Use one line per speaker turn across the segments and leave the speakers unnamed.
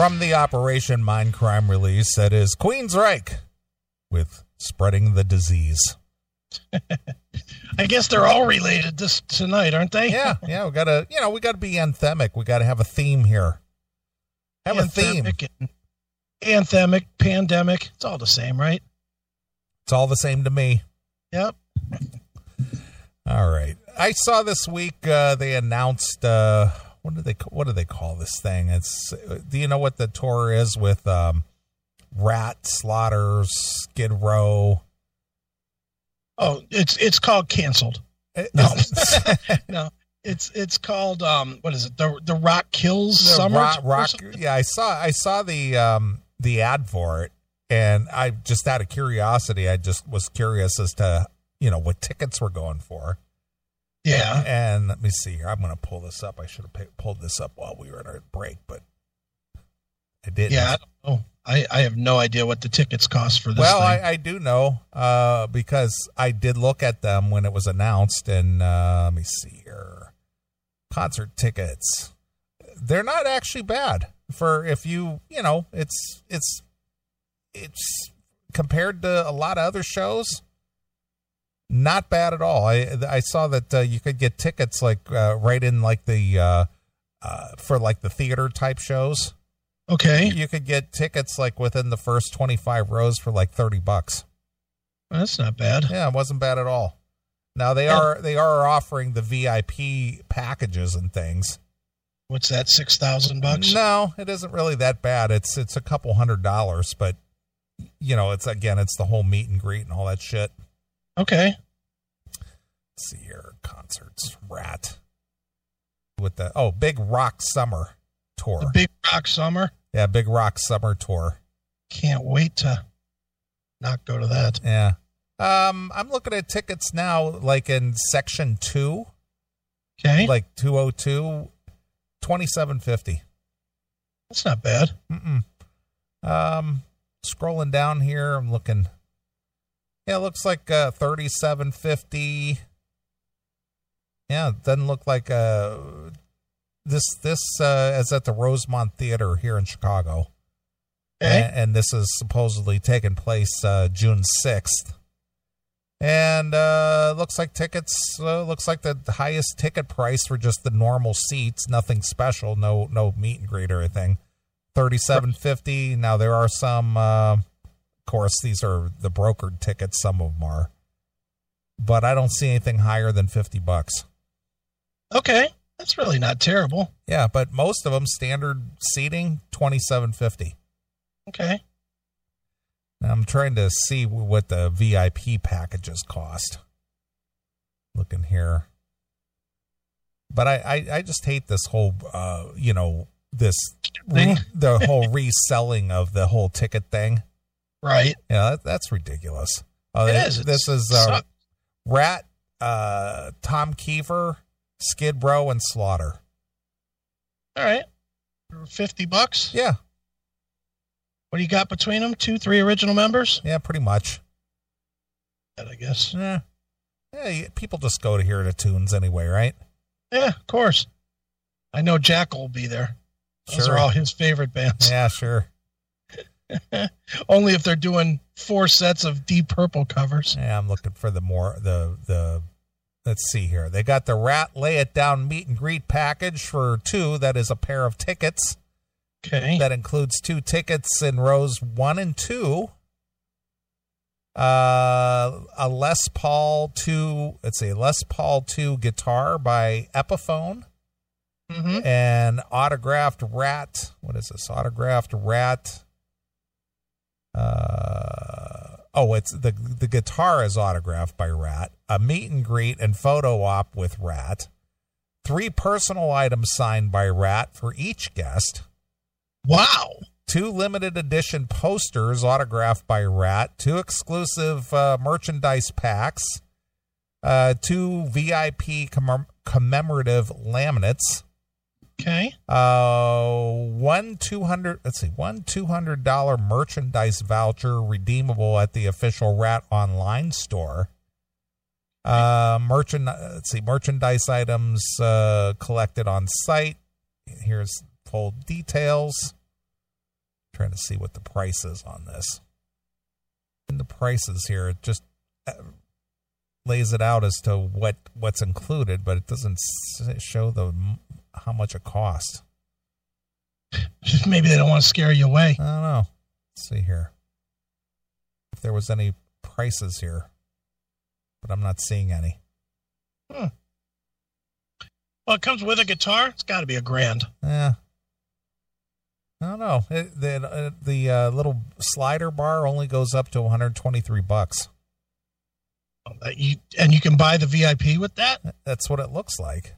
From the Operation Mindcrime release, that is Queensryche with Spreading the Disease.
I guess they're all related this tonight, aren't they?
Yeah, yeah. We gotta, you know, we gotta be anthemic. We gotta have a theme here. Have a theme.
Anthemic Anthemic, pandemic, it's all the same, right?
It's all the same to me.
Yep.
All right. I saw this week uh, they announced uh, what do they what do they call this thing? It's do you know what the tour is with um, Ratt, Slaughter, Skid Row?
Oh, it's it's called canceled.
It-
No.
it's-
No, it's it's called um what is it? The the Rock Kills
the
Summer.
rock, rock yeah i saw i saw the um the ad for it and i just out of curiosity i just was curious as to you know what tickets were going for
Yeah.
and let me see here i'm gonna pull this up i should have pulled this up while we were in our break but i didn't
Yeah. I don't know. I, I have no idea what the tickets cost for this
well. I, I do know uh because i did look at them when it was announced and uh let me see here concert tickets they're not actually bad for if you you know it's it's it's compared to a lot of other shows not bad at all i i saw that uh, you could get tickets like uh, right in like the uh uh, for like the theater type shows,
okay.
you could get tickets like within the first 25 rows for like 30 bucks.
Well, that's not bad.
Yeah, it wasn't bad at all. Now they
Yeah.
are they are offering the VIP packages and things.
What's that? Six thousand bucks?
No, it isn't really that bad. It's it's a couple hundred dollars, but you know, it's again, it's the whole meet and greet and all that shit.
Okay.
Let's see here, concerts, Ratt, with the oh, Big Rock Summer tour.
The Big Rock Summer.
yeah, Big Rock Summer tour.
Can't wait to not go to that.
Yeah. Um, I'm looking at tickets now, like in section two,
Okay.
like 202, 2750.
that's not bad.
Mm-mm. Um, scrolling down here, I'm looking. Yeah, it looks like uh, 3750. Yeah, it doesn't look like uh this this uh is at the Rosemont Theater here in Chicago.
Okay.
and, and this is supposedly taking place uh, June sixth. And uh, looks like tickets uh, looks like the highest ticket price for just the normal seats, nothing special, no no meet and greet or anything. Thirty seven fifty. Now there are some, uh, course, these are the brokered tickets. Some of them are, but I don't see anything higher than fifty bucks.
Okay. That's really not terrible.
Yeah, but most of them standard seating twenty seven fifty.
Okay.
Now I'm trying to see what the VIP packages cost. Looking here. But I, I, I just hate this whole, uh, you know, this,
Thing.
the whole reselling of the whole ticket thing.
Right.
Yeah, that, that's ridiculous. Uh,
It is.
This
It's-
is uh. Ratt, uh, Tom Keifer, Skid Row, and Slaughter.
All right. Fifty bucks.
Yeah,
What do you got between them? Two, three original members.
yeah, pretty much.
That I guess.
Yeah. Yeah, people just go to hear the tunes anyway, right?
Yeah, of course. I know Jack will be there. Those
Sure.
are all his favorite bands.
Yeah, sure.
Only if they're doing four sets of Deep Purple covers.
Yeah, I'm looking for the more the the. Let's see here. They got the Ratt Lay It Down meet and greet package for two. That is a pair of tickets.
Okay.
That includes two tickets in rows one and two. Uh, a Les Paul two. Let's see, Les Paul two guitar by Epiphone
Mm-hmm.
and autographed Ratt. What is this? Autographed Ratt. Uh oh, it's the the guitar is autographed by Ratt. A meet and greet and photo op with Ratt. Three personal items signed by Ratt for each guest.
Wow.
Two limited edition posters autographed by Ratt. Two exclusive uh, merchandise packs. Uh, two VIP commem- commemorative laminates
Okay.
uh one 200 let's see one $200 merchandise voucher redeemable at the official Ratt online store uh merchant let's see merchandise items uh collected on site here's full details trying to see what the price is on this. And the prices here, just uh, lays it out as to what what's included, but it doesn't show the how much it costs.
Maybe they don't want to scare you away.
I don't know. Let's see here. If there was any prices here, but I'm not seeing any. Hmm.
Well, it comes with a guitar. It's got to be a grand.
Yeah. I don't know. It, the uh, the uh, little slider bar only goes up to 123 bucks.
Uh, You, and you can buy the VIP with that.
That's what it looks like.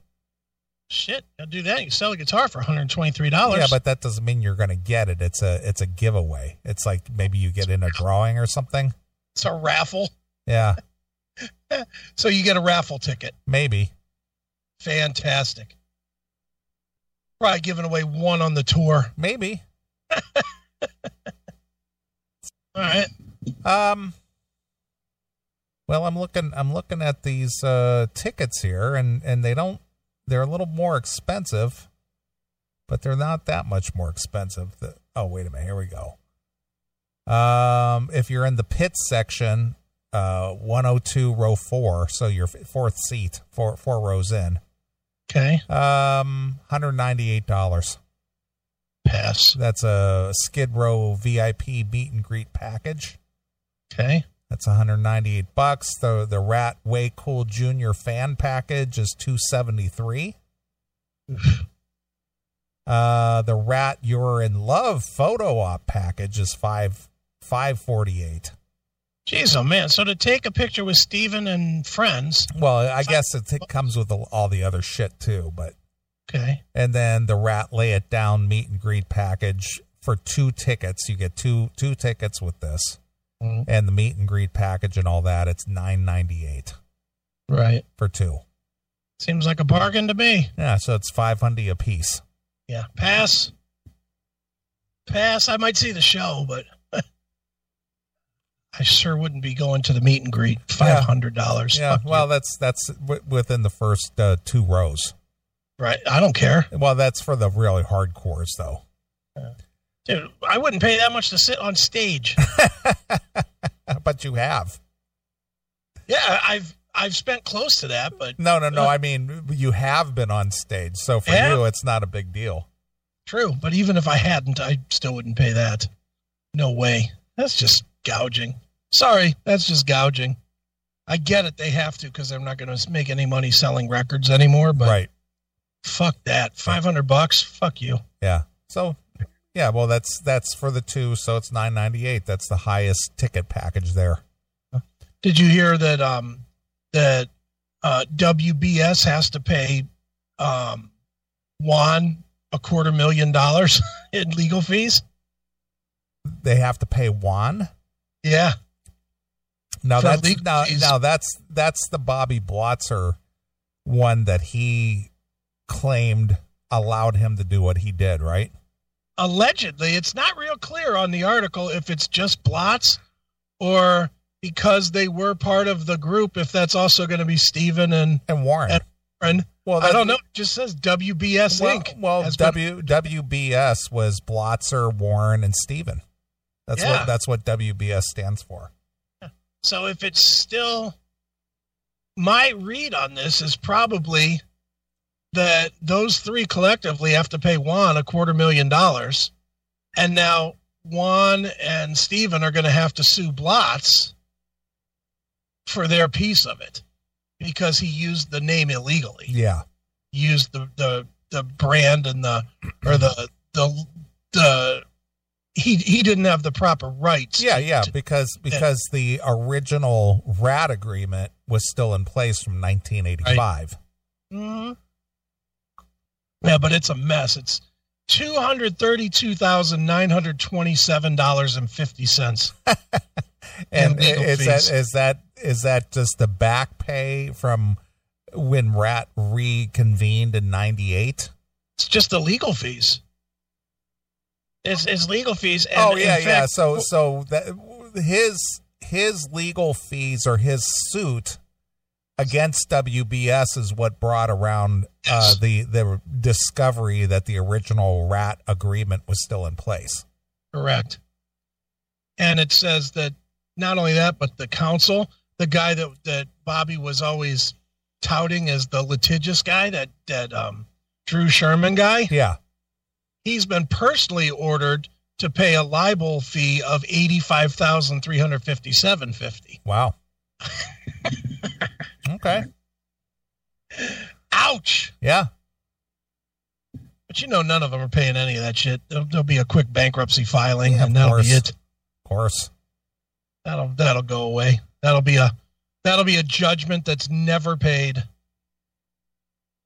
Shit, I'll do that. You sell a guitar for one
hundred twenty-three
dollars.
Yeah, but that doesn't mean you're going to get it. It's a it's a giveaway. It's like maybe you get in a drawing or something.
it's a raffle.
Yeah,
So you get a raffle ticket.
maybe.
Fantastic. Probably giving away one on the tour.
Maybe.
All right.
Um well, I'm looking I'm looking at these uh tickets here and and they don't they're a little more expensive, but they're not that much more expensive. The, oh, wait a minute. Here we go. Um if you're in the pit section, uh 102 row 4, so your fourth seat, four four rows in.
Okay.
Um $198.
Pass.
That's a Skid Row VIP meet and greet package.
Okay.
That's 198 bucks. The the Ratt Way Cool Junior fan package is 273. Uh the Ratt You're in Love photo op package is 5 548.
Jeez, oh man. So to take a picture with Steven and friends.
Well, I guess it, it comes with all the other shit too, but
Okay.
and then the Ratt Lay It Down meet and greet package for two tickets. You get two two tickets with this.
Mm,
And the meet and greet package and all that, it's 998
Right.
for two.
Seems like a bargain to me.
Yeah, so it's 500 a piece.
Yeah. Pass. Pass. I might see the show, but I sure wouldn't be going to the meet and greet. Five hundred dollars.
Yeah, well, that's that's w- within the first uh, two rows.
right. I don't care,
Well, that's for the really hardcores, though.
Dude. I wouldn't pay that much to sit on stage.
but you have.
yeah, I've I've spent close to that, but
No, no, no. Uh, I mean, you have been on stage, so for
Yeah.
you, it's not a big deal.
true. But even if I hadn't, I still wouldn't pay that. No way. That's just gouging. Sorry, that's just gouging. I get it. They have to because they're not going to make any money selling records anymore. But
right.
fuck that. Five hundred bucks. Fuck you.
Yeah. So, yeah. Well, that's that's for the two, so it's nine ninety eight. That's the highest ticket package there.
Did you hear that? Um, that uh, WBS has to pay um, Juan a quarter million dollars in legal fees.
They have to pay one.
Yeah,
Now
For
that's now, now that's that's the Bobby Blotzer one that he claimed allowed him to do what he did, right?
Allegedly, it's not real clear on the article if it's just blots or because they were part of the group. If that's also going to be Steven and
And Warren.
And- and
well,
I don't know. It just says WBS
Well,
Inc.
well W WBS was Blotzer, Warren, and Steven. That's
Yeah.
what that's what WBS stands for.
So if it's still my read on this is probably that those three collectively have to pay Juan a quarter million dollars. And now Juan and Steven are going to have to sue Blotz for their piece of it because he used the name illegally.
Yeah.
Used the, the, the brand and the, or the, the, the, he, he didn't have the proper rights.
Yeah, yeah,
to-
because because the original RATT agreement was still in place from 1985.
Mhm. Yeah, but it's a mess. It's two hundred thirty-two thousand nine hundred twenty-seven dollars and fifty cents.
And is
fees.
that is that is that just the back pay from when RATT reconvened in 98?
It's just the legal fees. It's, it's legal fees. And
oh yeah, yeah. So so that his his legal fees or his suit against WBS is what brought around uh, the the discovery that the original Ratt agreement was still in place.
Correct. And it says that not only that, but the council, the guy that that Bobby was always touting as the litigious guy, that that um, Drew Sherman guy,
Yeah.
he's been personally ordered to pay a libel fee of eighty five thousand three hundred fifty seven fifty.
Wow. okay.
Ouch!
Yeah.
But you know, none of them are paying any of that shit. There'll, there'll be a quick bankruptcy filing,
Yeah,
and
of
that'll
course.
be it.
Of course.
That'll that'll go away. That'll be a that'll be a judgment that's never paid.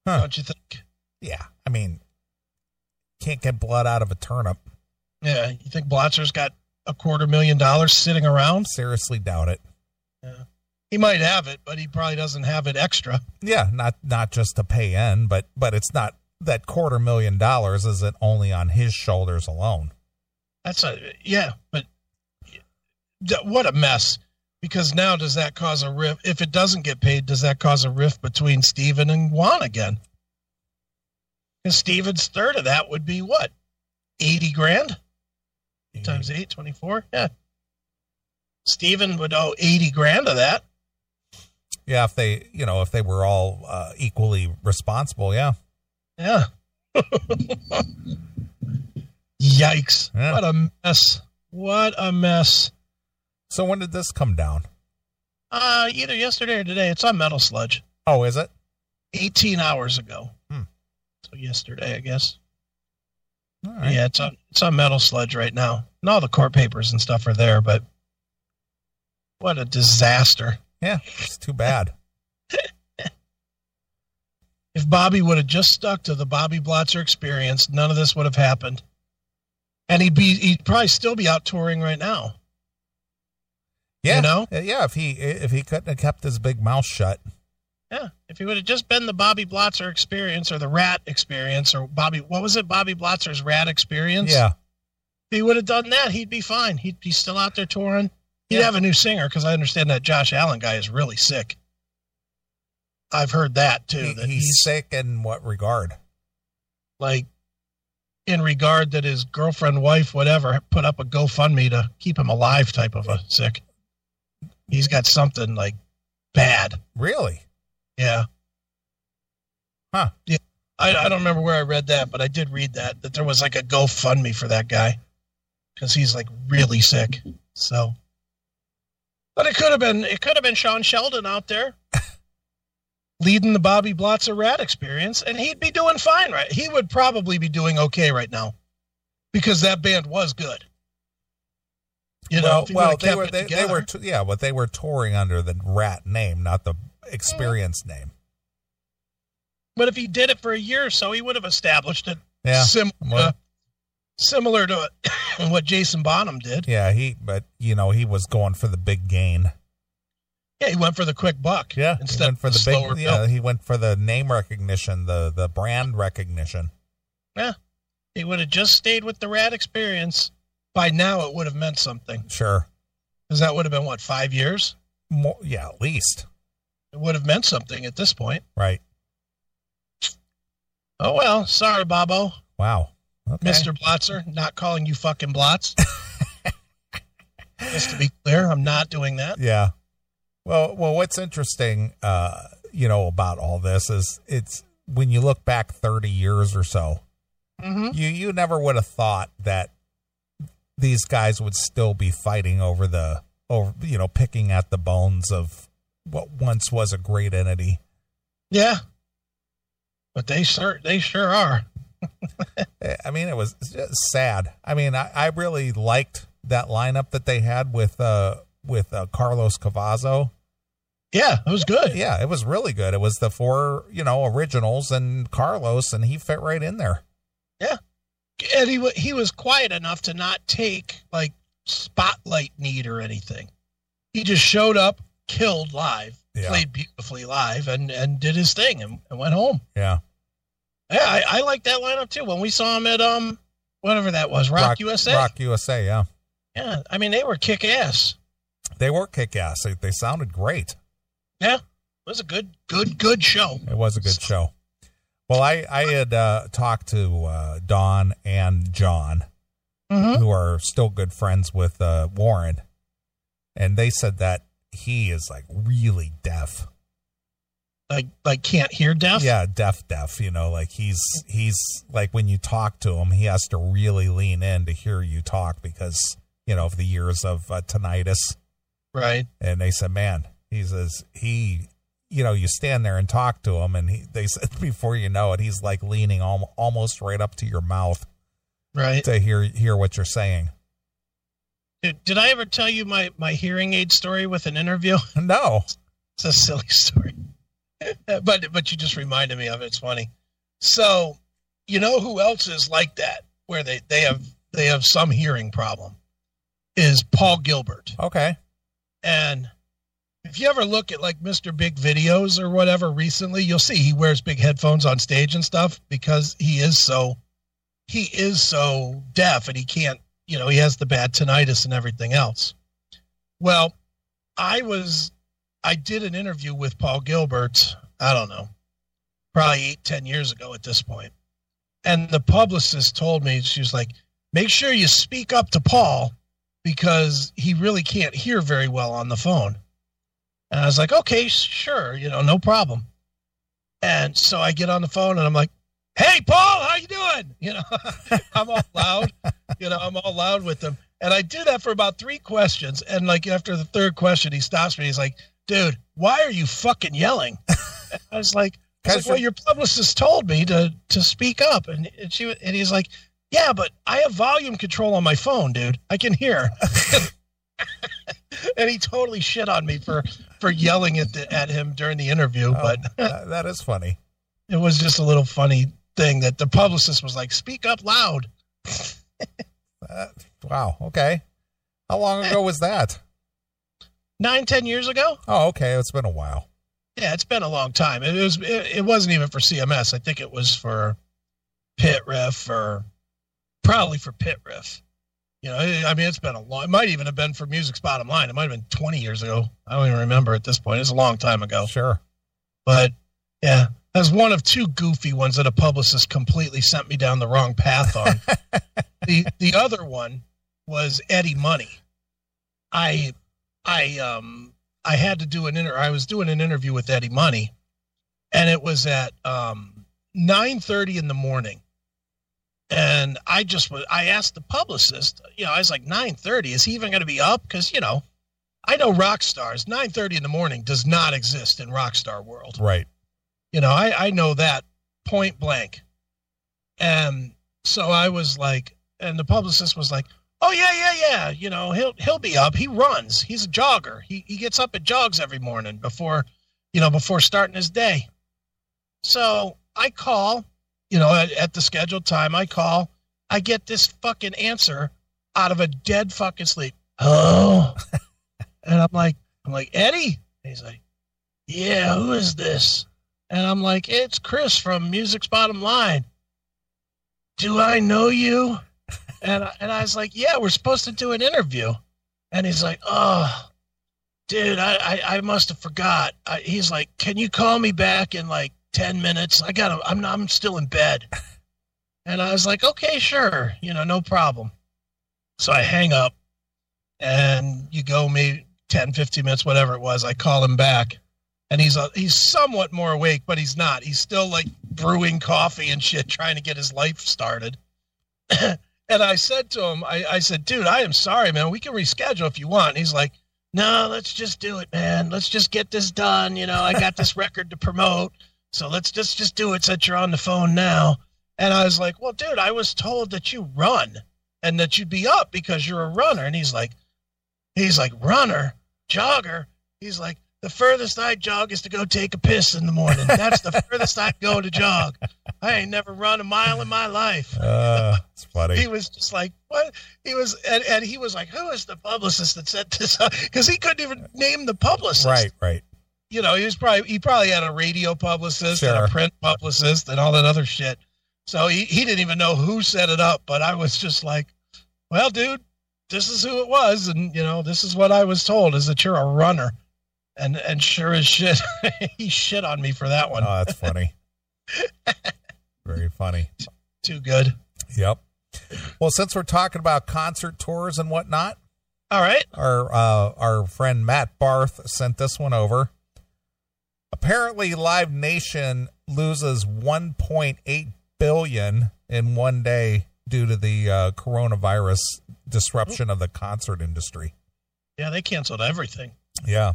Huh.
Don't you think?
Yeah. I mean, can't get blood out of a turnip.
Yeah, you think Blotzer's got a quarter million dollars sitting around?
Seriously doubt it.
He might have it, but he probably doesn't have it extra.
Yeah, not not just to pay in, but but it's not that quarter million dollars isn't only on his shoulders alone.
That's a yeah, but what a mess. Because now does that cause a rift? If it doesn't get paid, does that cause a rift between Steven and Juan again? Because Steven's third of that would be what? 80 grand times eight, 24? Yeah. Steven would owe 80 grand of that.
Yeah, if they you know if they were all uh, equally responsible, yeah.
Yeah. Yikes.
Yeah.
What a mess. What a mess.
So when did this come down?
Uh, either yesterday or today. It's on Metal Sludge.
Oh, is it?
18 hours ago.
Hmm.
So yesterday, I guess.
Right.
Yeah, it's on it's on Metal Sludge right now. And all the court papers and stuff are there, but what a disaster.
Yeah, it's too bad.
If Bobby would have just stuck to the Bobby Blotzer experience, none of this would have happened. And he'd be he'd probably still be out touring right now.
Yeah,
You know?
Uh, yeah. If he if he couldn't have kept his big mouth shut,
Yeah. If he would have just been the Bobby Blotzer experience or the Ratt experience or Bobby what was it, Bobby Blotzer's Ratt experience?
yeah,
If he would have done that, he'd be fine. He'd be still out there touring. He'd
Yeah.
have a new singer because I understand that Josh Alan guy is really sick. I've heard that too.
he,
that
he's,
he's
sick in what regard?
like in regard that his girlfriend, wife, whatever, put up a GoFundMe to keep him alive type of a sick. He's got something like bad.
Really?
Yeah.
Huh.
Yeah. I, I don't remember where I read that, but I did read that, that there was like a GoFundMe for that guy because he's like really sick. So, but it could have been, it could have been Sean Sheldon out there leading the Bobby Blotzer Ratt experience and he'd be doing fine, right? He would probably be doing okay right now because that band was good. You know,
well,
if
well, they were they, they were t- yeah, but they were touring under the Ratt name, not the Experience name.
but if he did it for a year or so, he would have established it
Yeah, Well-
similar to what Jason Bonham did.
yeah. He, but you know, he was going for the big gain.
Yeah, he went for the quick buck.
Yeah, he
instead
went for
of
the
slower
big. Yeah, he went for the name recognition, the the brand recognition.
Yeah, he would have just stayed with the Ratt experience. By now, it would have meant something
Sure,
because that would have been what five years.
more. Yeah, at least
It would have meant something at this point.
right.
Oh well, sorry, Bobo,
Wow. Okay.
Mister Blotzer, not calling you fucking blots. Just to be clear, I'm not doing that.
Yeah. Well, well, what's interesting, uh, you know, about all this is it's when you look back 30 years or so,
hmm
you you never would have thought that these guys would still be fighting over the over you know picking at the bones of what once was a great entity.
Yeah, but they sure they sure are.
I mean, it was sad. I mean, I, I really liked that lineup that they had with uh with uh, Carlos Cavazo.
Yeah, it was good.
Yeah, it was really good. It was the four, you know, originals and Carlos, and he fit right in there.
Yeah, and he he was quiet enough to not take like spotlight need or anything. He just showed up, killed live,
Yeah.
played beautifully live, and and did his thing and, and went home.
Yeah,
Yeah, I, I like that lineup too. When we saw him at um whatever that was, Rock, USA.
Rock USA. Yeah,
Yeah, I mean they were kick ass.
they were kick ass. They, they sounded great.
Yeah, it was a good good good show.
It was a good show. Well, I I had uh, talked to uh, Don and John
Mhm.
who are still good friends with uh, Warren, and they said that he is like really deaf.
Like like can't hear deaf.
Yeah, deaf, deaf. You know, like he's he's like when you talk to him, he has to really lean in to hear you talk because you know of the years of uh, tinnitus.
Right.
And they said, man, he says he, you know, you stand there and talk to him, and he, they said before you know it, he's like leaning al- almost right up to your mouth
Right.
to hear hear what you're saying.
Did, did I ever tell you my my hearing aid story with an interview?
No,
It's a silly story, but but you just reminded me of it. It's funny. So, you know who else is like that, where they they have they have some hearing problem, is Paul Gilbert.
okay,
And if you ever look at like Mr. Big videos or whatever recently, you'll see he wears big headphones on stage and stuff because he is so he is so deaf and he can't, you know, he has the bad tinnitus and everything else. Well, I was I did an interview with Paul Gilbert, I don't know, probably eight, ten years ago at this point. And the publicist told me, she was like, make sure you speak up to Paul because he really can't hear very well on the phone. And I was like, okay, sure, you know, no problem. And so I get on the phone and I'm like, hey, Paul, how you doing? You know, I'm all loud, you know, I'm all loud with him. And I do that for about three questions. And like after the third question, he stops me. He's like, dude, why are you fucking yelling? I was like, I was like, well, your publicist told me to to speak up, and, and she and he's like, yeah, but I have volume control on my phone, dude. I can hear. and he totally shit on me for for yelling at the, at him during the interview,
Oh,
but
that- that is funny.
it was just a little funny thing that the publicist was like, "Speak up loud."
Uh, wow. Okay. How long ago was that?
Nine, ten years ago.
Oh, okay. It's been a while.
Yeah, it's been a long time. It was. It, it wasn't even for CMS. I think it was for Pit Riff or probably for Pit Riff. You know, I mean, it's been a long. It might even have been for Music's Bottom Line. It might have been 20 years ago. I don't even remember at this point. It's a long time ago.
Sure.
But yeah, that's one of two goofy ones that a publicist completely sent me down the wrong path on. the the other one was Eddie Money. I I um I had to do an inter I was doing an interview with Eddie Money and it was at um 9:30 in the morning. And I just was I asked the publicist, you know, I was like 9:30 is he even going to be up cuz you know, I know rock stars 9:30 in the morning does not exist in rock star world.
Right.
You know, I, I know that point blank. And so I was like, and the publicist was like, "Oh yeah, yeah, yeah. You know, he'll he'll be up. He runs. He's a jogger. He he gets up and jogs every morning before, you know, before starting his day." So I call, you know, at, at the scheduled time. I call. I get this fucking answer out of a dead fucking sleep. Oh, and I'm like, I'm like Eddie. And he's like, Yeah, who is this? And I'm like, it's Chris from Music's Bottom Line. Do I know you? And I, and I was like, yeah, we're supposed to do an interview. And he's like, oh, dude, I, I, I must have forgot. I, he's like, can you call me back in like 10 minutes? I got I'm, I'm still in bed. And I was like, okay, sure. You know, no problem. So I hang up and you go maybe 10, 15 minutes, whatever it was. I call him back and he's uh, he's somewhat more awake, but he's not. He's still like brewing coffee and shit, trying to get his life started. I said to him, I, I said, dude, I am sorry, man. We can reschedule if you want. And he's like, no, let's just do it, man. Let's just get this done. You know, I got this record to promote, so let's just just do it since you're on the phone now. And I was like, well, dude, I was told that you run and that you'd be up because you're a runner. And he's like, he's like, runner, jogger. He's like, the furthest I jog is to go take a piss in the morning. That's the furthest I go to jog. I ain't never run a mile in my life.
Uh,
He was just like, what? He was, and, and he was like, who is the publicist that set this up? Because he couldn't even name the publicist.
Right. Right.
You know, he was probably, he probably had a radio publicist and a print publicist and all that other shit. So he, he didn't even know who set it up. But I was just like, well, dude, this is who it was. And, you know, this is what I was told is that you're a runner. And, and sure as shit, he shit on me for that one.
Oh, that's funny. Very funny.
Too good.
Yep. Well, since we're talking about concert tours and whatnot,
All right.
our uh, our friend Matt Barth sent this one over. Apparently, Live Nation loses 1.8 billion in one day due to the uh, coronavirus disruption of the concert industry.
Yeah, they canceled everything.
Yeah.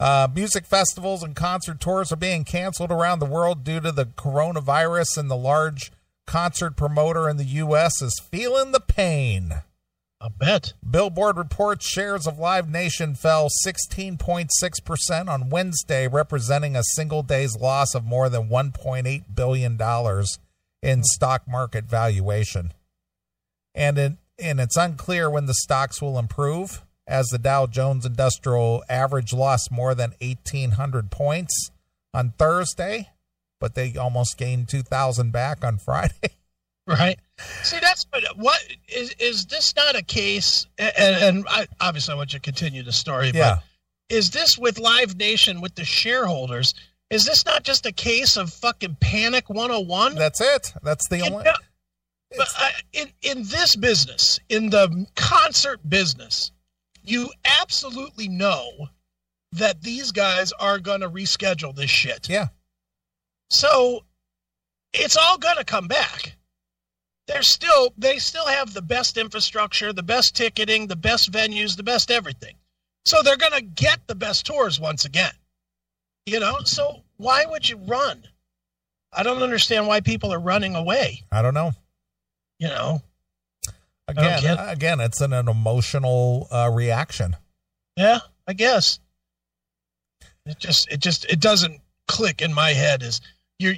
Uh, music festivals and concert tours are being canceled around the world due to the coronavirus, and the large concert promoter in the U.S. is feeling the pain.
I bet.
Billboard reports shares of Live Nation fell 16.6% on Wednesday, representing a single day's loss of more than $1.8 billion in stock market valuation. And, it, and it's unclear when the stocks will improve, as the Dow Jones Industrial Average lost more than 1,800 points on Thursday, but they almost gained 2,000 back on Friday.
Right. See, that's what. What is is this not a case? And, and I, obviously, I want you to continue the story.
Yeah.
But is this with Live Nation with the shareholders? Is this not just a case of fucking panic 101?
That's it. That's the only.
Yeah. But I, in in this business, in the concert business, you absolutely know that these guys are going to reschedule this shit.
Yeah.
So it's all going to come back. They're still they still have the best infrastructure, the best ticketing, the best venues, the best everything. So they're going to get the best tours once again. You know, so why would you run? I don't understand why people are running away.
I don't know.
You know,
Again,
get
again, it's an, an emotional uh, reaction.
Yeah, I guess. It just it just it doesn't click in my head Is you're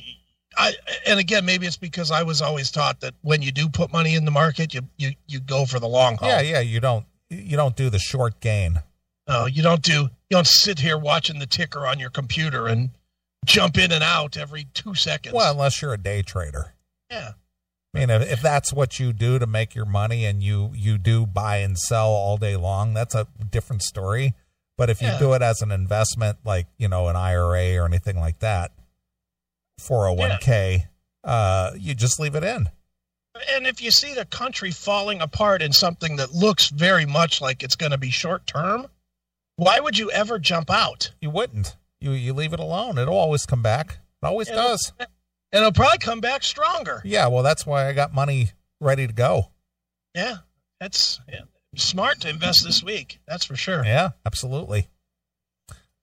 I and again maybe it's because I was always taught that when you do put money in the market you you you go for the long haul.
Yeah, yeah. You don't you don't do the short gain.
No, you don't do you don't sit here watching the ticker on your computer and jump in and out every 2 seconds.
Well, unless you're a day trader.
yeah.
I mean, if, if that's what you do to make your money and you you do buy and sell all day long, that's a different story. But if you
Yeah.
do it as an investment, like you know an IRA or anything like that, 401k, uh, you just leave it in.
And if you see the country falling apart in something that looks very much like it's going to be short term, why would you ever jump out?
You wouldn't. You you leave it alone. It'll always come back. It always does.
And it'll probably come back stronger.
Yeah. Well, that's why I got money ready to go.
Yeah, that's yeah, smart to invest this week. That's for sure.
Yeah, absolutely.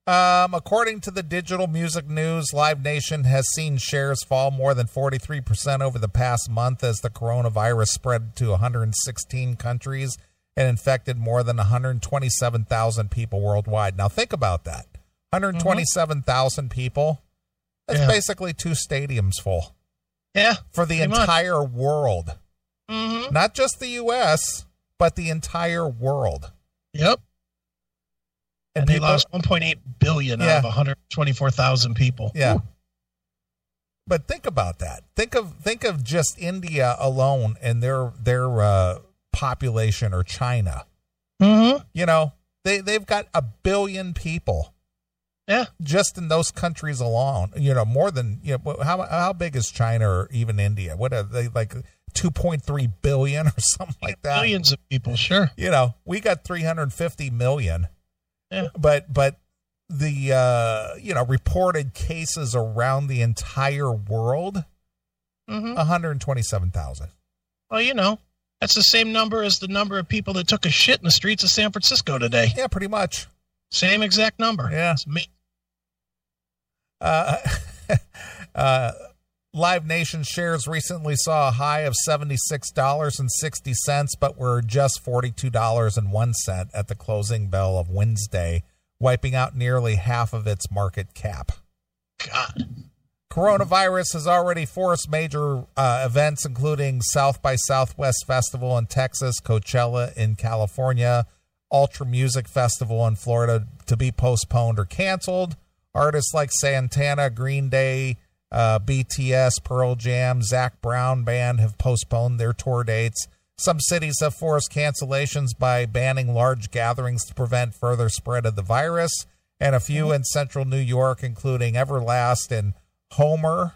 Um, according to the digital music news, Live Nation has seen shares fall more than 43% over the past month as the coronavirus spread to 116 countries and infected more than 127,000 people worldwide. Now, think about that 127,000 people. That's
Yeah.
basically two stadiums full
Yeah.
for the
Pretty much.
entire world.
Mm-hmm.
Not just the U.S., but the entire world.
Yep. And, they
people-
lost 1.8 billion
Yeah.
out of 124,000 people.
Yeah.
Ooh.
But think about that. Think of think of just India alone and their their uh, population or China.
Mm-hmm.
You know, they they've got a billion people
Yeah.
just in those countries alone. You know, more than you know. How how big is China or even India? What are they like? Two point three billion or something like that.
Millions of people, sure.
You know, we got three hundred fifty million.
Yeah.
But but the uh, you know reported cases around the entire world
Mm-hmm.
127,000.
Well, you know, that's the same number as the number of people that took a shit in the streets of San Francisco today.
Yeah, pretty much.
Same exact number.
Yeah.
It's.
Uh, uh, Live Nation shares recently saw a high of $76.60, but were just $42.01 at the closing bell of Wednesday, wiping out nearly half of its market cap.
God.
Coronavirus has already forced major uh, events, including South by Southwest Festival in Texas, Coachella in California, Ultra Music Festival in Florida, to be postponed or canceled. Artists like Santana, Green Day, uh, BTS, Pearl Jam, Zac Brown Band have postponed their tour dates. Some cities have forced cancellations by banning large gatherings to prevent further spread of the virus, and a few in central New York, including Everlast and Homer.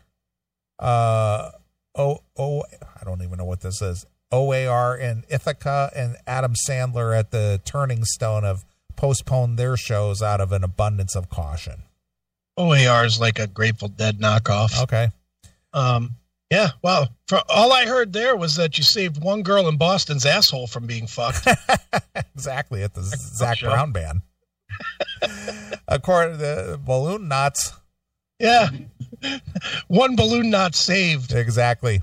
Uh, oh, oh, I don't even know what this is. OAR in Ithaca and Adam Sandler at the Turning Stone have postponed their shows out of an abundance of caution.
OAR is like a Grateful Dead knockoff.
Okay.
Um, yeah, well, for all I heard there was that you saved one girl in Boston's asshole from being fucked.
exactly at the Zac Brown band. According to the balloon knots.
Yeah. one balloon knot saved.
Exactly.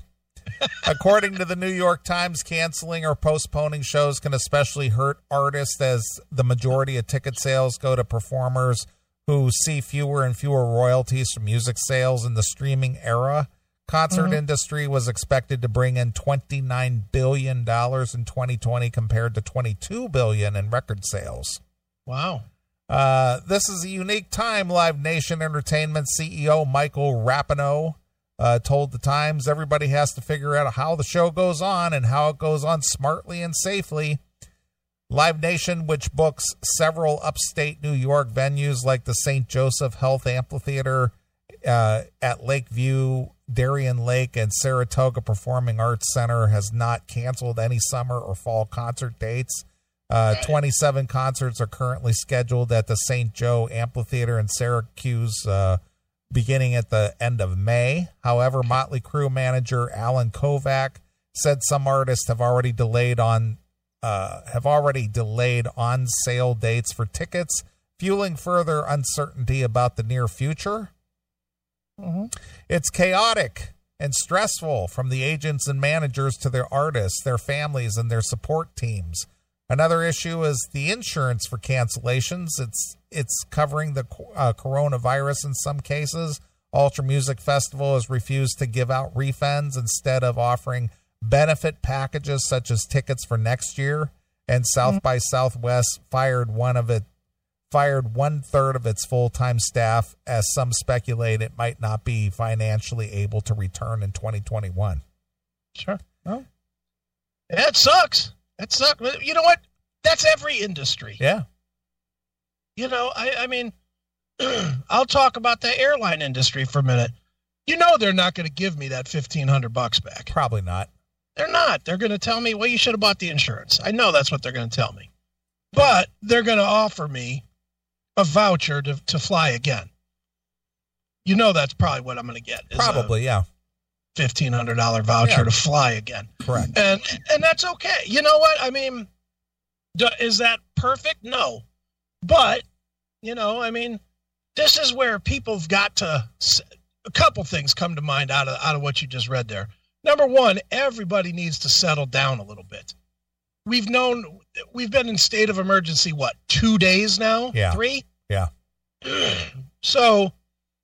According to the New York Times, canceling or postponing shows can especially hurt artists as the majority of ticket sales go to performers who see fewer and fewer royalties from music sales in the streaming era. Concert mm-hmm. industry was expected to bring in 29 billion dollars in 2020 compared to 22 billion in record sales.
Wow.
Uh, this is a unique time, Live Nation Entertainment CEO Michael Rapino uh, told the Times everybody has to figure out how the show goes on and how it goes on smartly and safely. Live Nation, which books several upstate New York venues like the St. Joseph Health Amphitheater uh, at Lakeview, Darien Lake, and Saratoga Performing Arts Center, has not canceled any summer or fall concert dates. Uh, 27 concerts are currently scheduled at the St. Joe Amphitheater in Syracuse uh, beginning at the end of May. However, Motley Crue manager Allen Kovac said some artists have already delayed on uh, have already delayed on sale dates for tickets, fueling further uncertainty about the near future. Mm-hmm. It's chaotic and stressful from the agents and managers to their artists, their families, and their support teams. Another issue is the insurance for cancellations. It's it's covering the uh, coronavirus in some cases. Ultra Music Festival has refused to give out refunds instead of offering benefit packages such as tickets for next year. And South mm-hmm. by Southwest fired one of it fired one third of its full time staff, as some speculate it might not be financially able to return in 2021.
Sure. Well, that sucks. That sucks. You know what? That's every industry.
Yeah.
You know, I, I mean, I'll talk about the airline industry for a minute. You know, they're not going to give me that fifteen hundred bucks back.
Probably not.
They're not. They're going to tell me, well, you should have bought the insurance. I know that's what they're going to tell me. But they're going to offer me a voucher to, to fly again. You know that's probably what I'm going to get.
Probably, yeah.
Fifteen hundred dollar voucher yeah. to fly again.
Correct.
And and that's okay. You know what? I mean, is that perfect? No, but you know, I mean, this is where people've got to. A couple things come to mind out of out of what you just read there. Number one, everybody needs to settle down a little bit. We've known we've been in state of emergency what two days now?
Yeah,
three.
Yeah.
so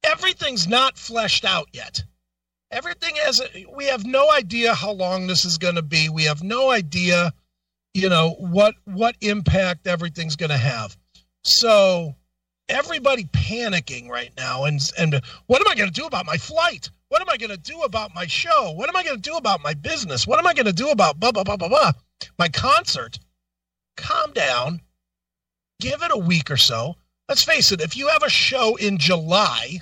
everything's not fleshed out yet. Everything has. We have no idea how long this is going to be. We have no idea, you know, what what impact everything's going to have. So everybody panicking right now, and and what am I going to do about my flight? What am I going to do about my show? What am I going to do about my business? What am I going to do about blah, blah, blah, blah, blah? My concert. Calm down. Give it a week or so. Let's face it, if you have a show in July,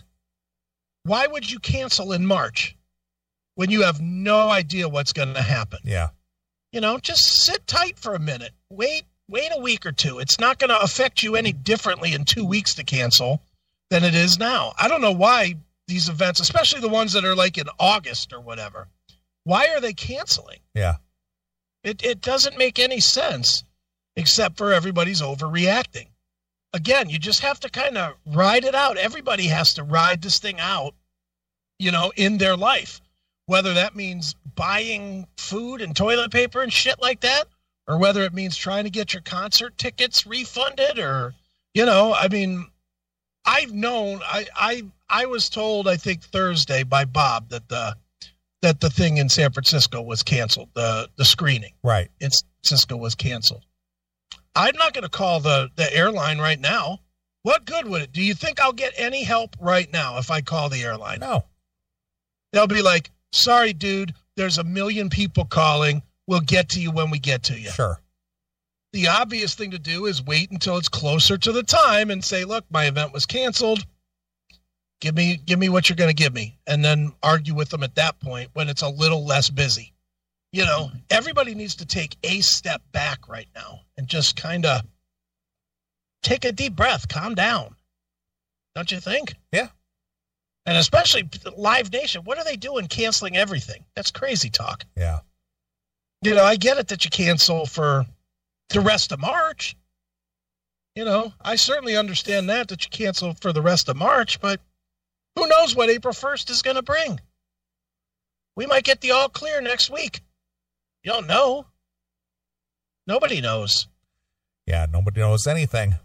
why would you cancel in March when you have no idea what's going to happen?
Yeah.
You know, just sit tight for a minute. Wait, wait a week or two. It's not going to affect you any differently in two weeks to cancel than it is now. I don't know why these events, especially the ones that are like in August or whatever. Why are they canceling?
Yeah.
It it doesn't make any sense except for everybody's overreacting. Again, you just have to kind of ride it out. Everybody has to ride this thing out, you know, in their life. Whether that means buying food and toilet paper and shit like that, or whether it means trying to get your concert tickets refunded or you know, I mean, I've known I I I was told I think Thursday by Bob that the that the thing in San Francisco was canceled. The the screening
right
in San Francisco was canceled. I'm not going to call the the airline right now. What good would it? Do you think I'll get any help right now if I call the airline?
No.
They'll be like, "Sorry, dude. There's a million people calling. We'll get to you when we get to you."
Sure
the obvious thing to do is wait until it's closer to the time and say, "Look, my event was canceled. Give me give me what you're going to give me." And then argue with them at that point when it's a little less busy. You know, everybody needs to take a step back right now and just kind of take a deep breath, calm down. Don't you think?
Yeah.
And especially Live Nation, what are they doing canceling everything? That's crazy talk.
Yeah.
You know, I get it that you cancel for the rest of March. You know, I certainly understand that that you cancel for the rest of March, but who knows what April 1st is going to bring? We might get the all clear next week. You don't know. Nobody knows.
Yeah, nobody knows anything.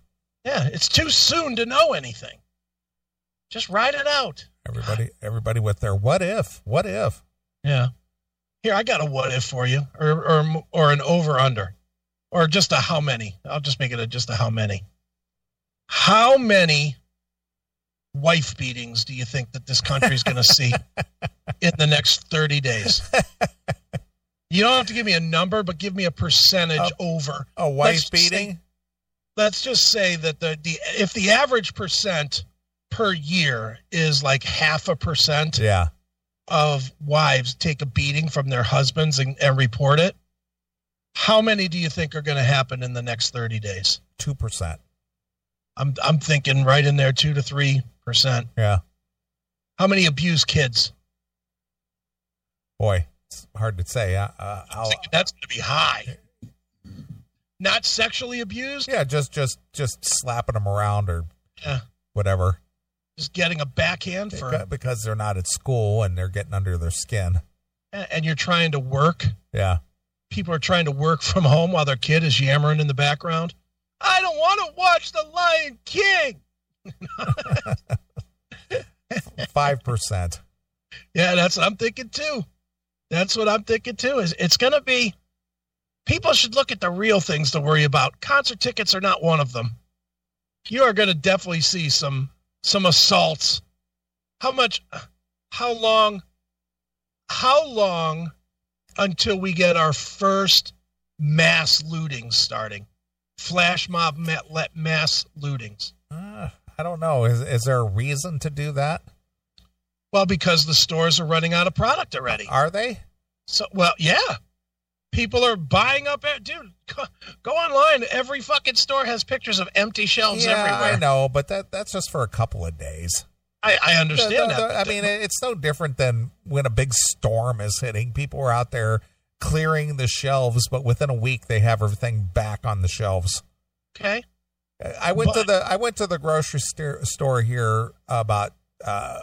Yeah, it's too soon to know anything. Just ride it out.
Everybody everybody with their what if? What if?
Yeah. Here, I got a what if for you, or or or an over under, or just a how many. I'll just make it a just a how many. How many wife beatings do you think that this country is going to see in the next thirty days? You don't have to give me a number, but give me a percentage
Uh,
over.
A wife
Let's
beating?
say- Let's just say that the, the if the average percent per year is like half a percent
Yeah.
of wives take a beating from their husbands and, and report it, how many do you think are going to happen in the next 30 days?
Two percent.
I'm I'm thinking right in there, two to three percent.
Yeah.
How many abuse kids?
Boy, it's hard to say. Uh, uh,
that's going to be high. Not sexually abused,
yeah, just just just slapping them around or
Yeah.
whatever
just getting a backhand for,
because they're not at school and they're getting under their skin.
and you're trying to work.
Yeah.
People are trying to work from home while their kid is yammering in the background. I don't want to watch The Lion King.
Five percent.
Yeah, that's what I'm thinking too. That's what I'm thinking too. Is it's going to be people should look at the real things to worry about. Concert tickets are not one of them. You are going to definitely see some some assaults. How much how long how long until we get our first mass lootings starting? Flash mob mass lootings.
Uh, I don't know. Is is there a reason to do that?
Well, because the stores are running out of product already.
Are they?
So, well, yeah. People are buying up. Dude, go, go online. Every fucking store has pictures of empty shelves
yeah,
everywhere.
I know, but that that's just for a couple of days.
I, I understand
The- the-
that.
the- I mean, it's no different than when a big storm is hitting. People are out there clearing the shelves, but within a week they have everything back on the shelves.
okay.
I went to the I went to the grocery st- store here about uh,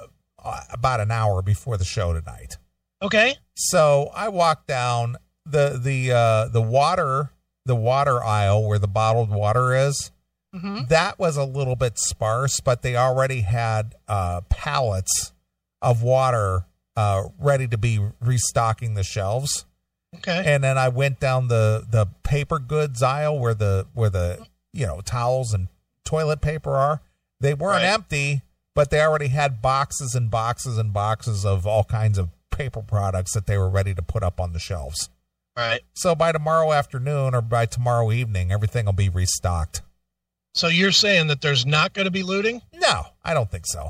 about an hour before the show tonight.
Okay.
So I walked down the the uh, the water the water aisle where the bottled water is.
Hmm
That was a little bit sparse, but they already had uh, pallets of water uh, ready to be restocking the shelves.
Okay.
And then I went down the the paper goods aisle where the where the you know towels and toilet paper are. They weren't
Right.
empty, but they already had boxes and boxes and boxes of all kinds of paper products that they were ready to put up on the shelves.
Right.
So by tomorrow afternoon or by tomorrow evening, everything will be restocked.
So you're saying that there's not going to be looting?
No, I don't think so.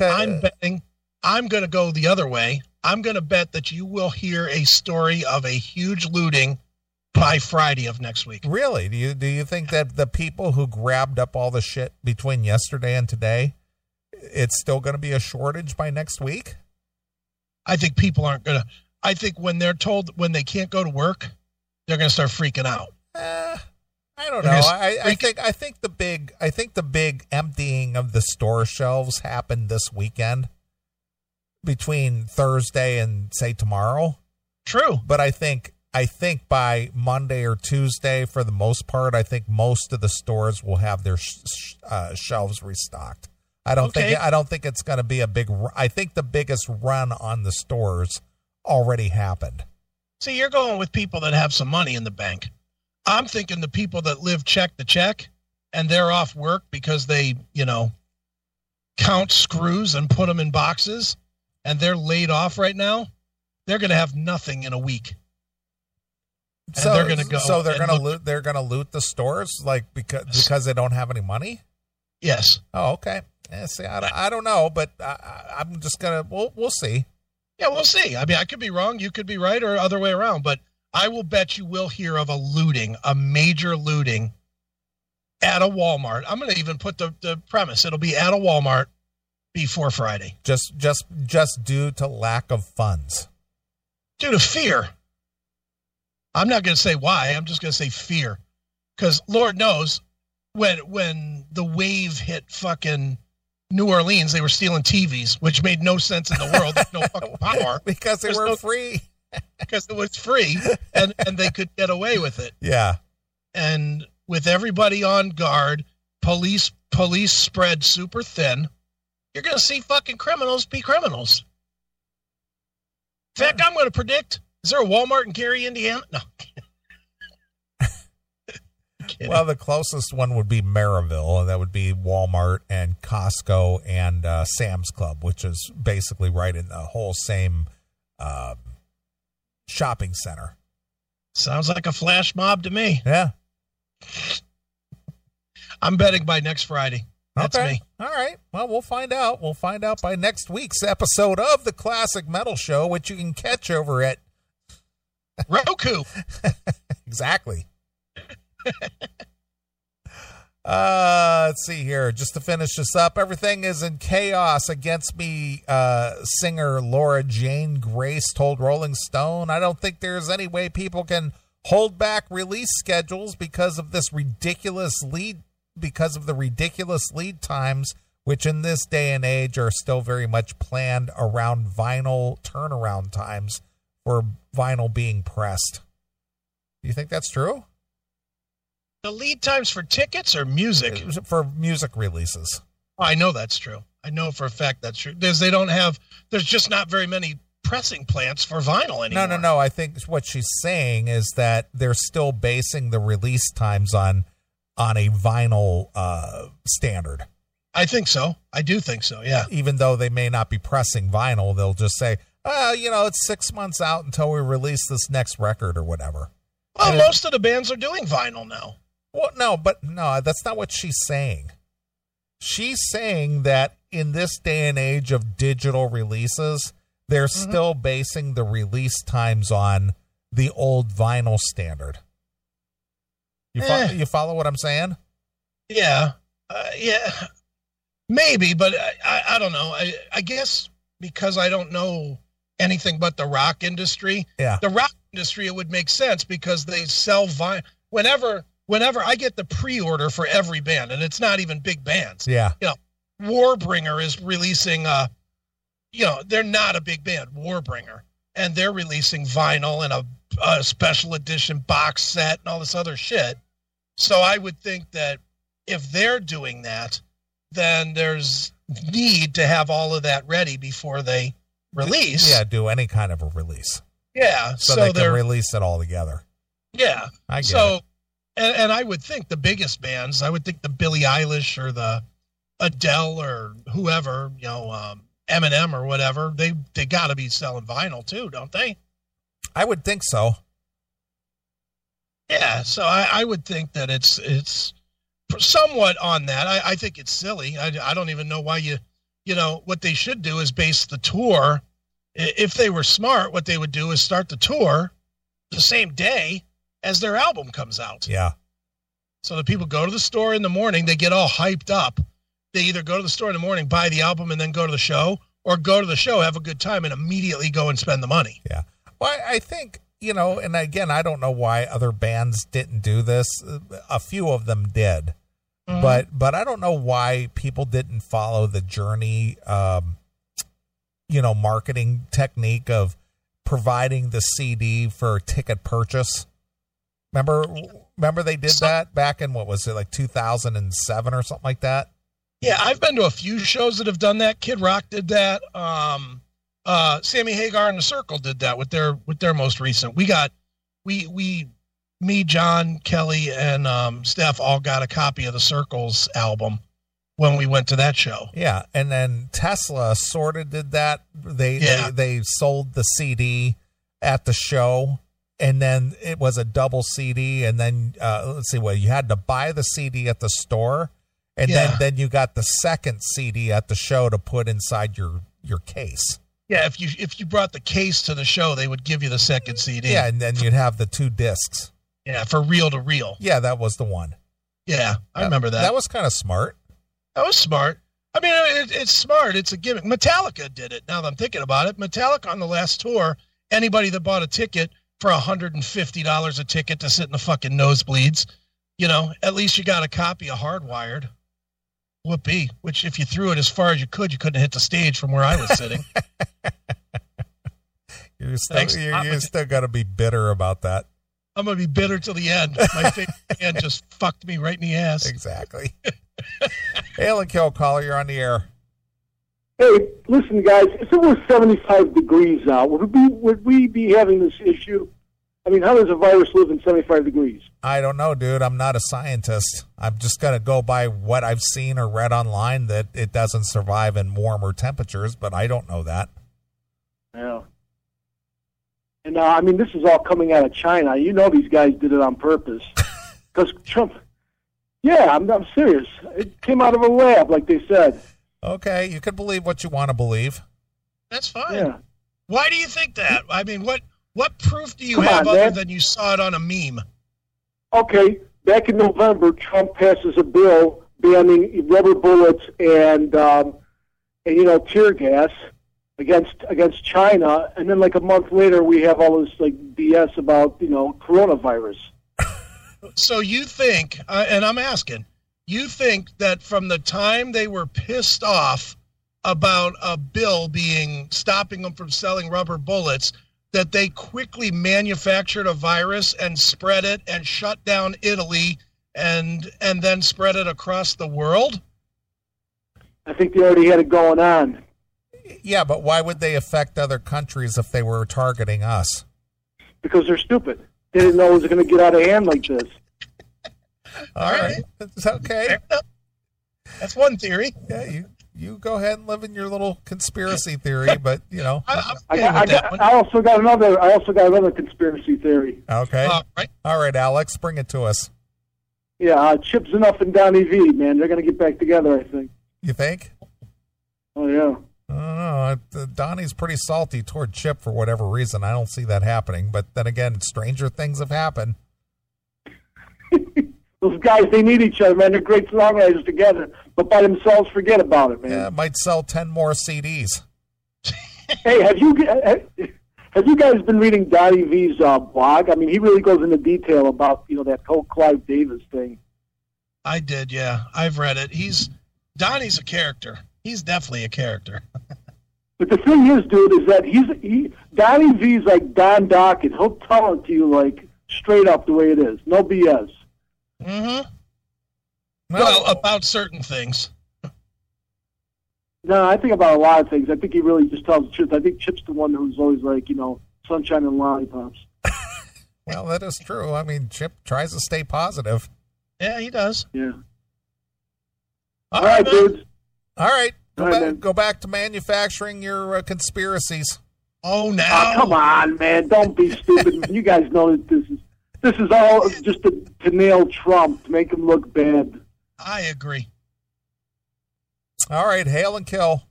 I'm betting. I'm going to go the other way. I'm going to bet that you will hear a story of a huge looting by Friday of next week.
really, do you do you think that the people who grabbed up all the shit between yesterday and today, it's still going to be a shortage by next week?
I think people aren't going to. I think when they're told when they can't go to work, they're going to start freaking out.
Uh, I don't know. I, I think I think the big I think the big emptying of the store shelves happened this weekend between Thursday and say tomorrow.
True.
But I think I think by Monday or Tuesday, for the most part, I think most of the stores will have their sh- uh, shelves restocked. I don't
Okay.
think I don't think it's going to be a big. I think the biggest run on the stores already happened.
See, you're going with people that have some money in the bank. I'm thinking the people that live check to check and they're off work because they, you know, count screws and put them in boxes and they're laid off right now. They're going to have nothing in a week. And
so
they're gonna go
So they're going to loot. They're going to loot the stores, like because because they don't have any money.
Yes.
Oh, okay. Yeah, see, I, don't- I don't know, but I, I- I'm just gonna. We'll we'll see.
Yeah, we'll see. I mean, I could be wrong. You could be right, or other way around. But I will bet you will hear of a looting, a major looting at a Walmart. I'm going to even put the, the premise. It'll be at a Walmart before Friday.
Just just just due to lack of funds.
Due to fear. I'm not going to say why. I'm just going to say fear. Because Lord knows when when the wave hit fucking New Orleans, they were stealing TVs, which made no sense in the world. There's no fucking power
because they
There's
were
no-
free.
Because it was free and, and they could get away with it.
Yeah.
And with everybody on guard, police police spread super thin. You're going to see fucking criminals be criminals. In fact, I'm going to predict: is there a Walmart in Gary, Indiana? No.
Well, the closest one would be Merrillville, and that would be Walmart and Costco and uh, Sam's Club, which is basically right in the whole same um, shopping center.
Sounds like a flash mob to me.
Yeah.
I'm betting by next Friday. That's
okay.
me.
All right. Well, we'll find out. We'll find out by next week's episode of the Classic Metal Show, which you can catch over at
Roku.
exactly. uh, let's see here. Just to finish this up, everything is in chaos against me. Uh, singer Laura Jane Grace told Rolling Stone, "I don't think there's any way people can hold back release schedules because of this ridiculous lead, because of the ridiculous lead times." Which in this day and age are still very much planned around vinyl turnaround times for vinyl being pressed. Do you think that's true?
The lead times for tickets or music?
For music releases.
Oh, I know that's true. I know for a fact that's true. There's they don't have. There's just not very many pressing plants for vinyl anymore.
No, no, no. I think what she's saying is that they're still basing the release times on on a vinyl uh, standard.
I think so. I do think so. Yeah.
Even though they may not be pressing vinyl, they'll just say, "Oh, you know, it's six months out until we release this next record or whatever."
Well,
And-
most of the bands are doing vinyl now.
Well, no, but no, that's not what she's saying. She's saying that in this day and age of digital releases, they're still basing the release times on the old vinyl standard. You, fo-
Eh.
you follow what I'm saying?
Yeah. Uh, yeah. Maybe, but I, I, I don't know. I, I guess because I don't know anything but the rock industry.
Yeah.
The rock industry, it would make sense because they sell vinyl. Whenever, whenever I get the pre-order for every band, and it's not even big bands.
Yeah.
You know, Warbringer is releasing uh you know, they're not a big band, Warbringer, and they're releasing vinyl and a, a special edition box set and all this other shit. So I would think that if they're doing that, then there's need to have all of that ready before they release.
Yeah, do any kind of a release.
Yeah.
So,
So,
they can release it all together.
yeah.
I get
so
it.
And, and I would think the biggest bands, I would think the Billie Eilish or the Adele or whoever, you know, um, Eminem or whatever, they they got to be selling vinyl too, don't they?
I would think so.
Yeah, so I, I would think that it's it's somewhat on that. I, I think it's silly. I, I don't even know why you you know what they should do is base the tour. If they were smart, what they would do is start the tour the same day as their album comes out.
Yeah.
So the people go to the store in the morning, they get all hyped up. They either go to the store in the morning, buy the album, and then go to the show, or go to the show, have a good time, and immediately go and spend the money.
Yeah. Well, I think, you know, and again, I don't know why other bands didn't do this. A few of them did.
Mm-hmm.
But but I don't know why people didn't follow the journey um you know, marketing technique of providing the CD for ticket purchase. Remember remember they did
So-
that back in what was it like 2007 or something like that?
Yeah, I've been to a few shows that have done that. Kid Rock did that. Um, uh, Sammy Hagar and the Circle did that with their with their most recent. We got we we me, John, Kelly, and um, Steph all got a copy of the Circles album when we went to that show.
Yeah, and then Tesla sort of did that. They,
Yeah.
they they sold the CD at the show, and then it was a double CD. And then uh, let's see, well, you had to buy the CD at the store, and
Yeah.
then then you got the second CD at the show to put inside your your case.
Yeah, if you if you brought the case to the show, they would give you the second CD.
Yeah, and then you'd have the two discs.
yeah, for reel to reel.
Yeah, that was the one.
Yeah, I remember that.
That was kind of smart.
That was smart. I mean, it, it's smart. It's a gimmick. Metallica did it. Now that I'm thinking about it, Metallica on the last tour, anybody that bought a ticket for $150 a ticket to sit in the fucking nosebleeds, you know, at least you got a copy of Hardwired. Whoopee. Which, if you threw it as far as you could, you couldn't hit the stage from where I was sitting.
You're still,
Thanks.
you're, you're still got to be bitter about that.
I'm going to be bitter till the end. My band just fucked me right in the ass.
Exactly. Hail and kill caller, you're on the air.
Hey, listen, guys. If it was 75 degrees out, would we would we be having this issue? I mean, how does a virus live in 75 degrees?
I don't know, dude. I'm not a scientist. I'm just going to go by what I've seen or read online that it doesn't survive in warmer temperatures, but I don't know that.
Yeah. And uh, I mean, this is all coming out of China. You know, these guys did it on purpose because Trump. Yeah, I'm, I'm serious. It came out of a lab, like they said.
Okay, you can believe what you want to believe.
That's fine.
Yeah.
Why do you think that? I mean, what what proof do you
Come
have
on,
other
man.
than you saw it on a meme?
Okay. Back in November, Trump passes a bill banning rubber bullets and um, and you know tear gas against against China, and then like a month later, we have all this like BS about you know coronavirus.
So you think, uh, and I'm asking, you think that from the time they were pissed off about a bill being stopping them from selling rubber bullets, that they quickly manufactured a virus and spread it and shut down Italy and and then spread it across the world?
I think they already had it going on
Yeah, but why would they affect other countries if they were targeting us?
because they're stupid. They didn't know it was going to get out of hand like this.
All
right.
right. It's okay.
That's one theory.
Yeah, you you go ahead and live in your little conspiracy theory, but you know,
I, I'm
I, got, I,
with that
got,
one.
I also got another. I also got another conspiracy theory.
okay.
All right.
All right, Alex, bring it to us.
Yeah, uh, Chip Z'Nuff and Donnie Vie. Man, they're going to get back together. I think.
You think?
Oh yeah.
I don't know. Uh, Donnie's pretty salty toward Chip for whatever reason. I don't see that happening. But then again, stranger things have happened.
Those guys, they need each other, man. They're great songwriters together, but by themselves, forget about it, man.
Yeah, might sell ten more CDs.
Hey, have you have you guys been reading Donnie Vie's uh, blog? I mean, he really goes into detail about you know that whole Clive Davis thing.
I did, yeah. I've read it. He's Donnie's a character. He's definitely a character.
But the thing is, dude, is that he's he Donnie Vie's like Don Dokken. He'll tell it to you like straight up the way it is, no BS.
Mm-hmm.
Well,
Well, about certain things.
No, I think about a lot of things. I think he really just tells the truth. I think Chip's the one who's always like, you know, sunshine and lollipops.
well, that is true. I mean, Chip tries to stay positive.
Yeah, he does.
Yeah.
All
All right,
man.
dudes.
All right, go,
All right,
back,
man.
go back to manufacturing your uh, conspiracies.
Oh, now.
Oh, come on, man! Don't be stupid. you guys know that this is this is all just to, to nail Trump to make him look bad.
I agree.
All right, hail and kill.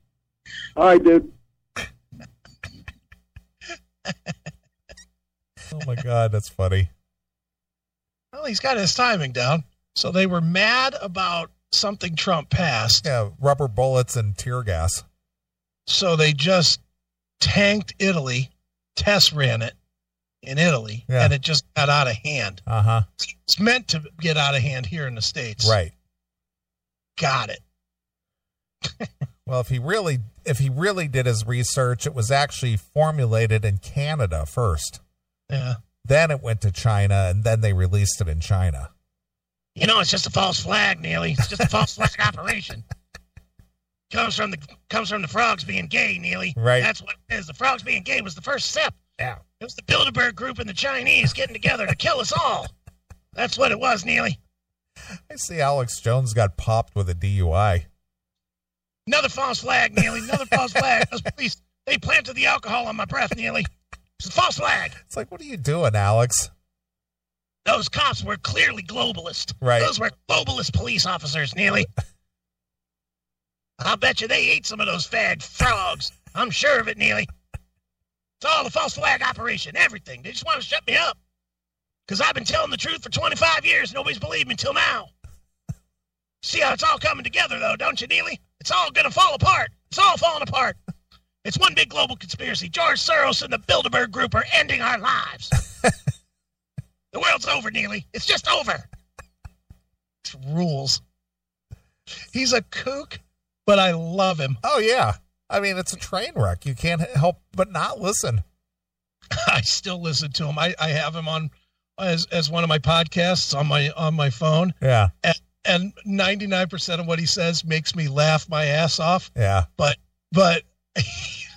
All right, dude.
Oh my God, that's funny.
Well, he's got his timing down. So they were mad about something Trump passed.
Yeah, rubber bullets and tear gas.
So they just tanked Italy, test ran it in Italy,
Yeah.
and it just got out of hand.
Uh huh.
It's meant to get out of hand here in the States.
Right.
Got it.
Well, if he really, if he really did his research, it was actually formulated in Canada first.
Yeah.
Then it went to China, and then they released it in China.
You know, it's just a false flag, Neeley. It's just a false flag operation. Comes from the comes from the frogs being gay, Neeley.
Right.
That's what it is. The frogs being gay was the first step.
Yeah.
It was the Bilderberg group and the Chinese getting together to kill us all. That's what it was, Neeley.
I see Alex Jones got popped with a DUI.
Another false flag, Neeley. Another false flag. Those police, they planted the alcohol on my breath, Neeley. It's a false flag.
It's like, what are you doing, Alex?
Those cops were clearly globalist.
Right.
Those were globalist police officers, Neeley. I'll bet you they ate some of those fag frogs. I'm sure of it, Neely. It's all a false flag operation, everything. They just want to shut me up. Because I've been telling the truth for 25 years. Nobody's believed me until now. See how it's all coming together, though, don't you, Neeley? It's all going to fall apart. It's all falling apart. It's one big global conspiracy. George Soros and the Bilderberg Group are ending our lives. the world's over, Neeley. It's just over. It's rules. He's a kook, but I love him.
Oh yeah. I mean, it's a train wreck. You can't help but not listen.
I still listen to him. I, I have him on as as one of my podcasts on my on my phone.
Yeah.
And ninety nine percent of what he says makes me laugh my ass off.
Yeah.
But but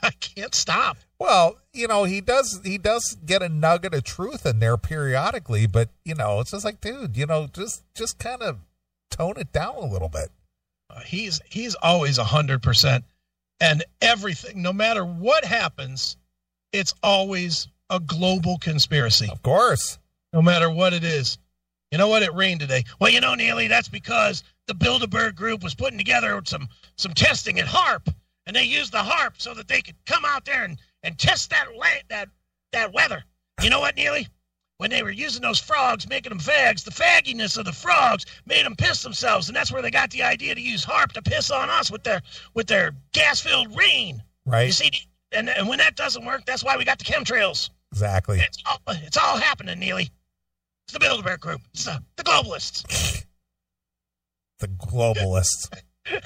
I can't stop.
Well, you know, he does he does get a nugget of truth in there periodically, but you know, it's just like, dude, you know, just just kind of tone it down a little bit.
Uh, he's he's always a hundred percent, and everything, no matter what happens, it's always a global conspiracy.
Of course.
No matter what it is. You know what? It rained today. Well, you know, Neeley, that's because the Bilderberg Group was putting together some some testing at HAARP, and they used the HAARP so that they could come out there and, and test that la- that that weather. You know what, Neeley? When they were using those frogs, making them fags, the fagginess of the frogs made them piss themselves, and that's where they got the idea to use HAARP to piss on us with their with their gas-filled rain.
Right.
You see, and and when that doesn't work, that's why we got the chemtrails.
Exactly.
It's all, it's all happening, Neeley. It's the Bilderberg Group. It's the, the globalists.
The globalists. it's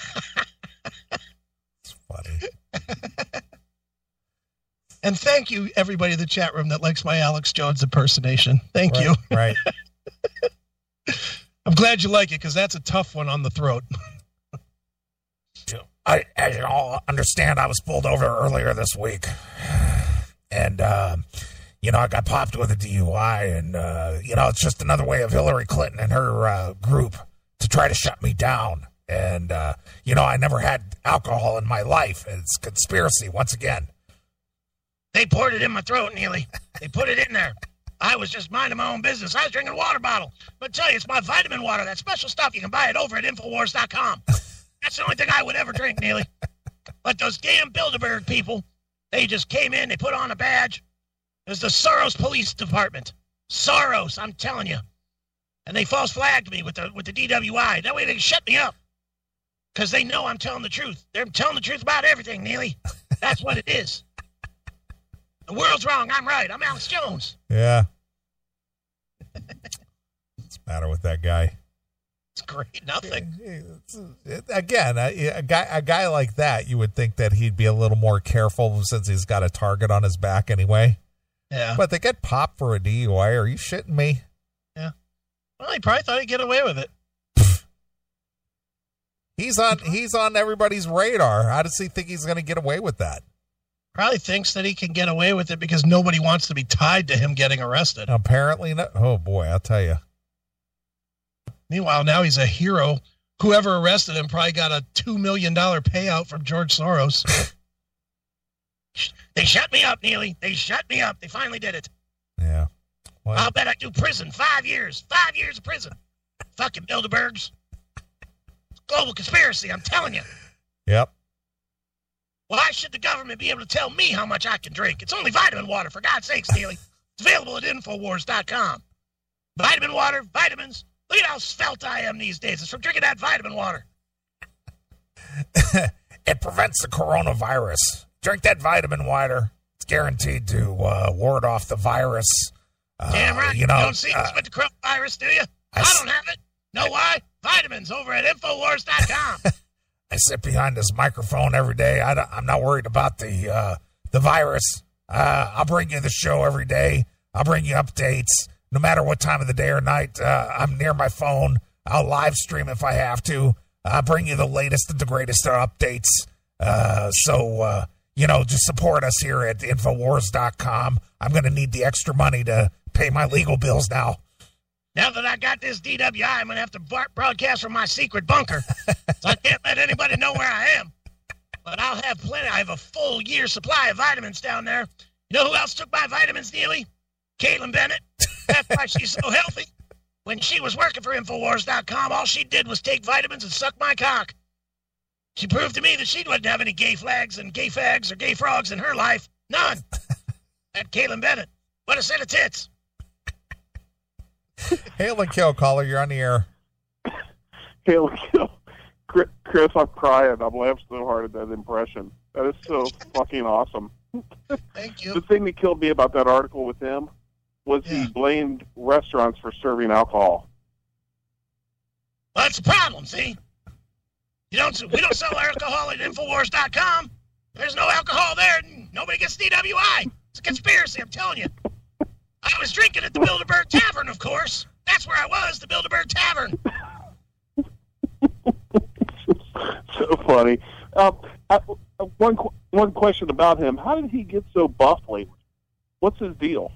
funny.
And thank you, everybody in the chat room that likes my Alex Jones impersonation. Thank
right,
you.
Right.
I'm glad you like it because that's a tough one on the throat.
I, as you all understand, I was pulled over earlier this week, and uh, you know I got popped with a DUI, and uh, you know it's just another way of Hillary Clinton and her uh, group to try to shut me down. And uh, you know I never had alcohol in my life. It's conspiracy once again.
They poured it in my throat, Neeley. They put it in there. I was just minding my own business. I was drinking a water bottle. But tell you, it's my vitamin water, that special stuff. You can buy it over at Infowars.com. That's the only thing I would ever drink, Neeley. But those damn Bilderberg people, they just came in, they put on a badge. It was the Soros Police Department. Soros, I'm telling you. And they false flagged me with the with the DWI. That way they can shut me up. Because they know I'm telling the truth. They're telling the truth about everything, Neeley. That's what it is. The world's wrong. I'm right. I'm Alex Jones.
Yeah. What's the matter with that guy?
It's great. Nothing.
Again, a, a guy a guy like that, you would think that he'd be a little more careful since he's got a target on his back anyway.
Yeah.
But they get popped for a DUI. Are you shitting me? Yeah.
Well, he probably thought he'd get away with it.
He's on he's on everybody's radar. How does he think he's going to get away with that?
Probably thinks that he can get away with it because nobody wants to be tied to him getting arrested.
Apparently not. Oh boy, I'll tell you.
Meanwhile, now he's a hero. Whoever arrested him probably got a $2 million payout from George Soros. they shut me up, Neeley. They shut me up. They finally did it.
Yeah. Well,
I'll bet I do prison. Five years. Five years of prison. Fucking Bilderbergs. Global conspiracy, I'm telling you.
yep.
Why should the government be able to tell me how much I can drink? It's only vitamin water, for God's sake, Neeley. It's available at Infowars.com. Vitamin water, vitamins. Look at how svelte I am these days. It's from drinking that vitamin water.
it prevents the coronavirus. Drink that vitamin water. It's guaranteed to uh, ward off the virus. Uh,
Damn right.
You know,
don't see
uh,
this with the coronavirus, do you?
I
don't have it. Know why? Vitamins over at Infowars.com.
I sit behind this microphone every day. I I'm not worried about the uh, the virus. Uh, I'll bring you the show every day. I'll bring you updates, no matter what time of the day or night. Uh, I'm near my phone. I'll live stream if I have to. I'll bring you the latest and the greatest updates. Uh, so uh, you know, just support us here at Infowars.com. I'm going to need the extra money to pay my legal bills now.
Now that I got this DWI, I'm going to have to bar- broadcast from my secret bunker. so I can't let anybody know where I am. But I'll have plenty. I have a full year supply of vitamins down there. You know who else took my vitamins, Neeley? Kaitlin Bennett. That's why she's so healthy. When she was working for Infowars.com, all she did was take vitamins and suck my cock. She proved to me that she wouldn't have any gay flags and gay fags or gay frogs in her life. None. that Kaitlin Bennett. What a set of tits.
Hail and kill caller, you're on the air.
Hail and Kill. Chris, I'm crying. I'm laughing so hard at that impression. That is so fucking awesome.
Thank you.
The thing that killed me about that article with him was
Yeah.
he blamed restaurants for serving alcohol.
Well, that's the problem, see? You don't we don't sell alcohol at Infowars.com. There's no alcohol there and nobody gets DWI. It's a conspiracy, I'm telling you. Was drinking at the Bilderberg Tavern, of course. That's where I was, the Bilderberg Tavern.
so funny. I, uh, one one question about him: How did he get so buff lately? What's his deal?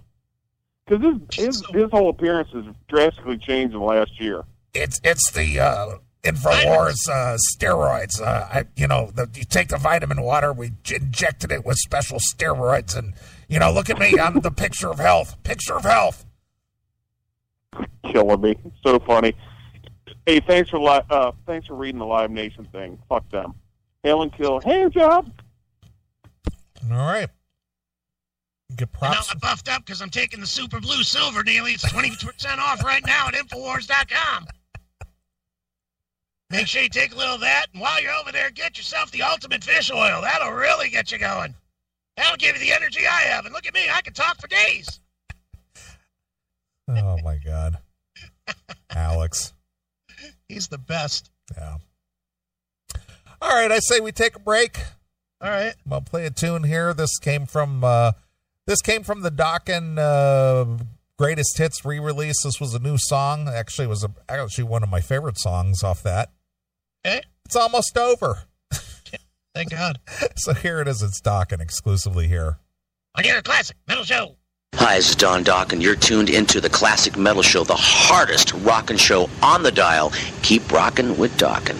Because his, his his whole appearance has drastically changed in the last year.
It's it's the uh, Infowars uh, steroids. Uh, I, you know, the, you take the vitamin water, we injected it with special steroids, and you know, look at me, I'm the picture of health. Picture of health.
Killing me. So funny. Hey, thanks for li- uh, thanks for reading the Live Nation thing. Fuck them. Hail and kill. Hand job.
All right. Get
And now
props.
I buffed up because I'm taking the Super Blue Silver daily. It's 20% off right now at Infowars.com. Make sure you take a little of that, and while you're over there, get yourself the Ultimate Fish Oil. That'll really get you going. That'll give you the energy I have. And look at me, I can talk for days.
Oh my God, Alex.
He's the best.
Yeah. All right, I say we take a break.
All right.
I'm gonna play a tune here. This came from uh, this came from the Dokken uh, greatest hits re-release. This was a new song. Actually, it was a, actually one of my favorite songs off that.
Okay.
It's almost over.
Thank God.
So here it is. It's Dokken exclusively here.
On your classic metal show.
Hi, this is Don Dock, and you're tuned into the Classic Metal Show, the hardest rockin' show on the dial. Keep rockin' with Dockin'.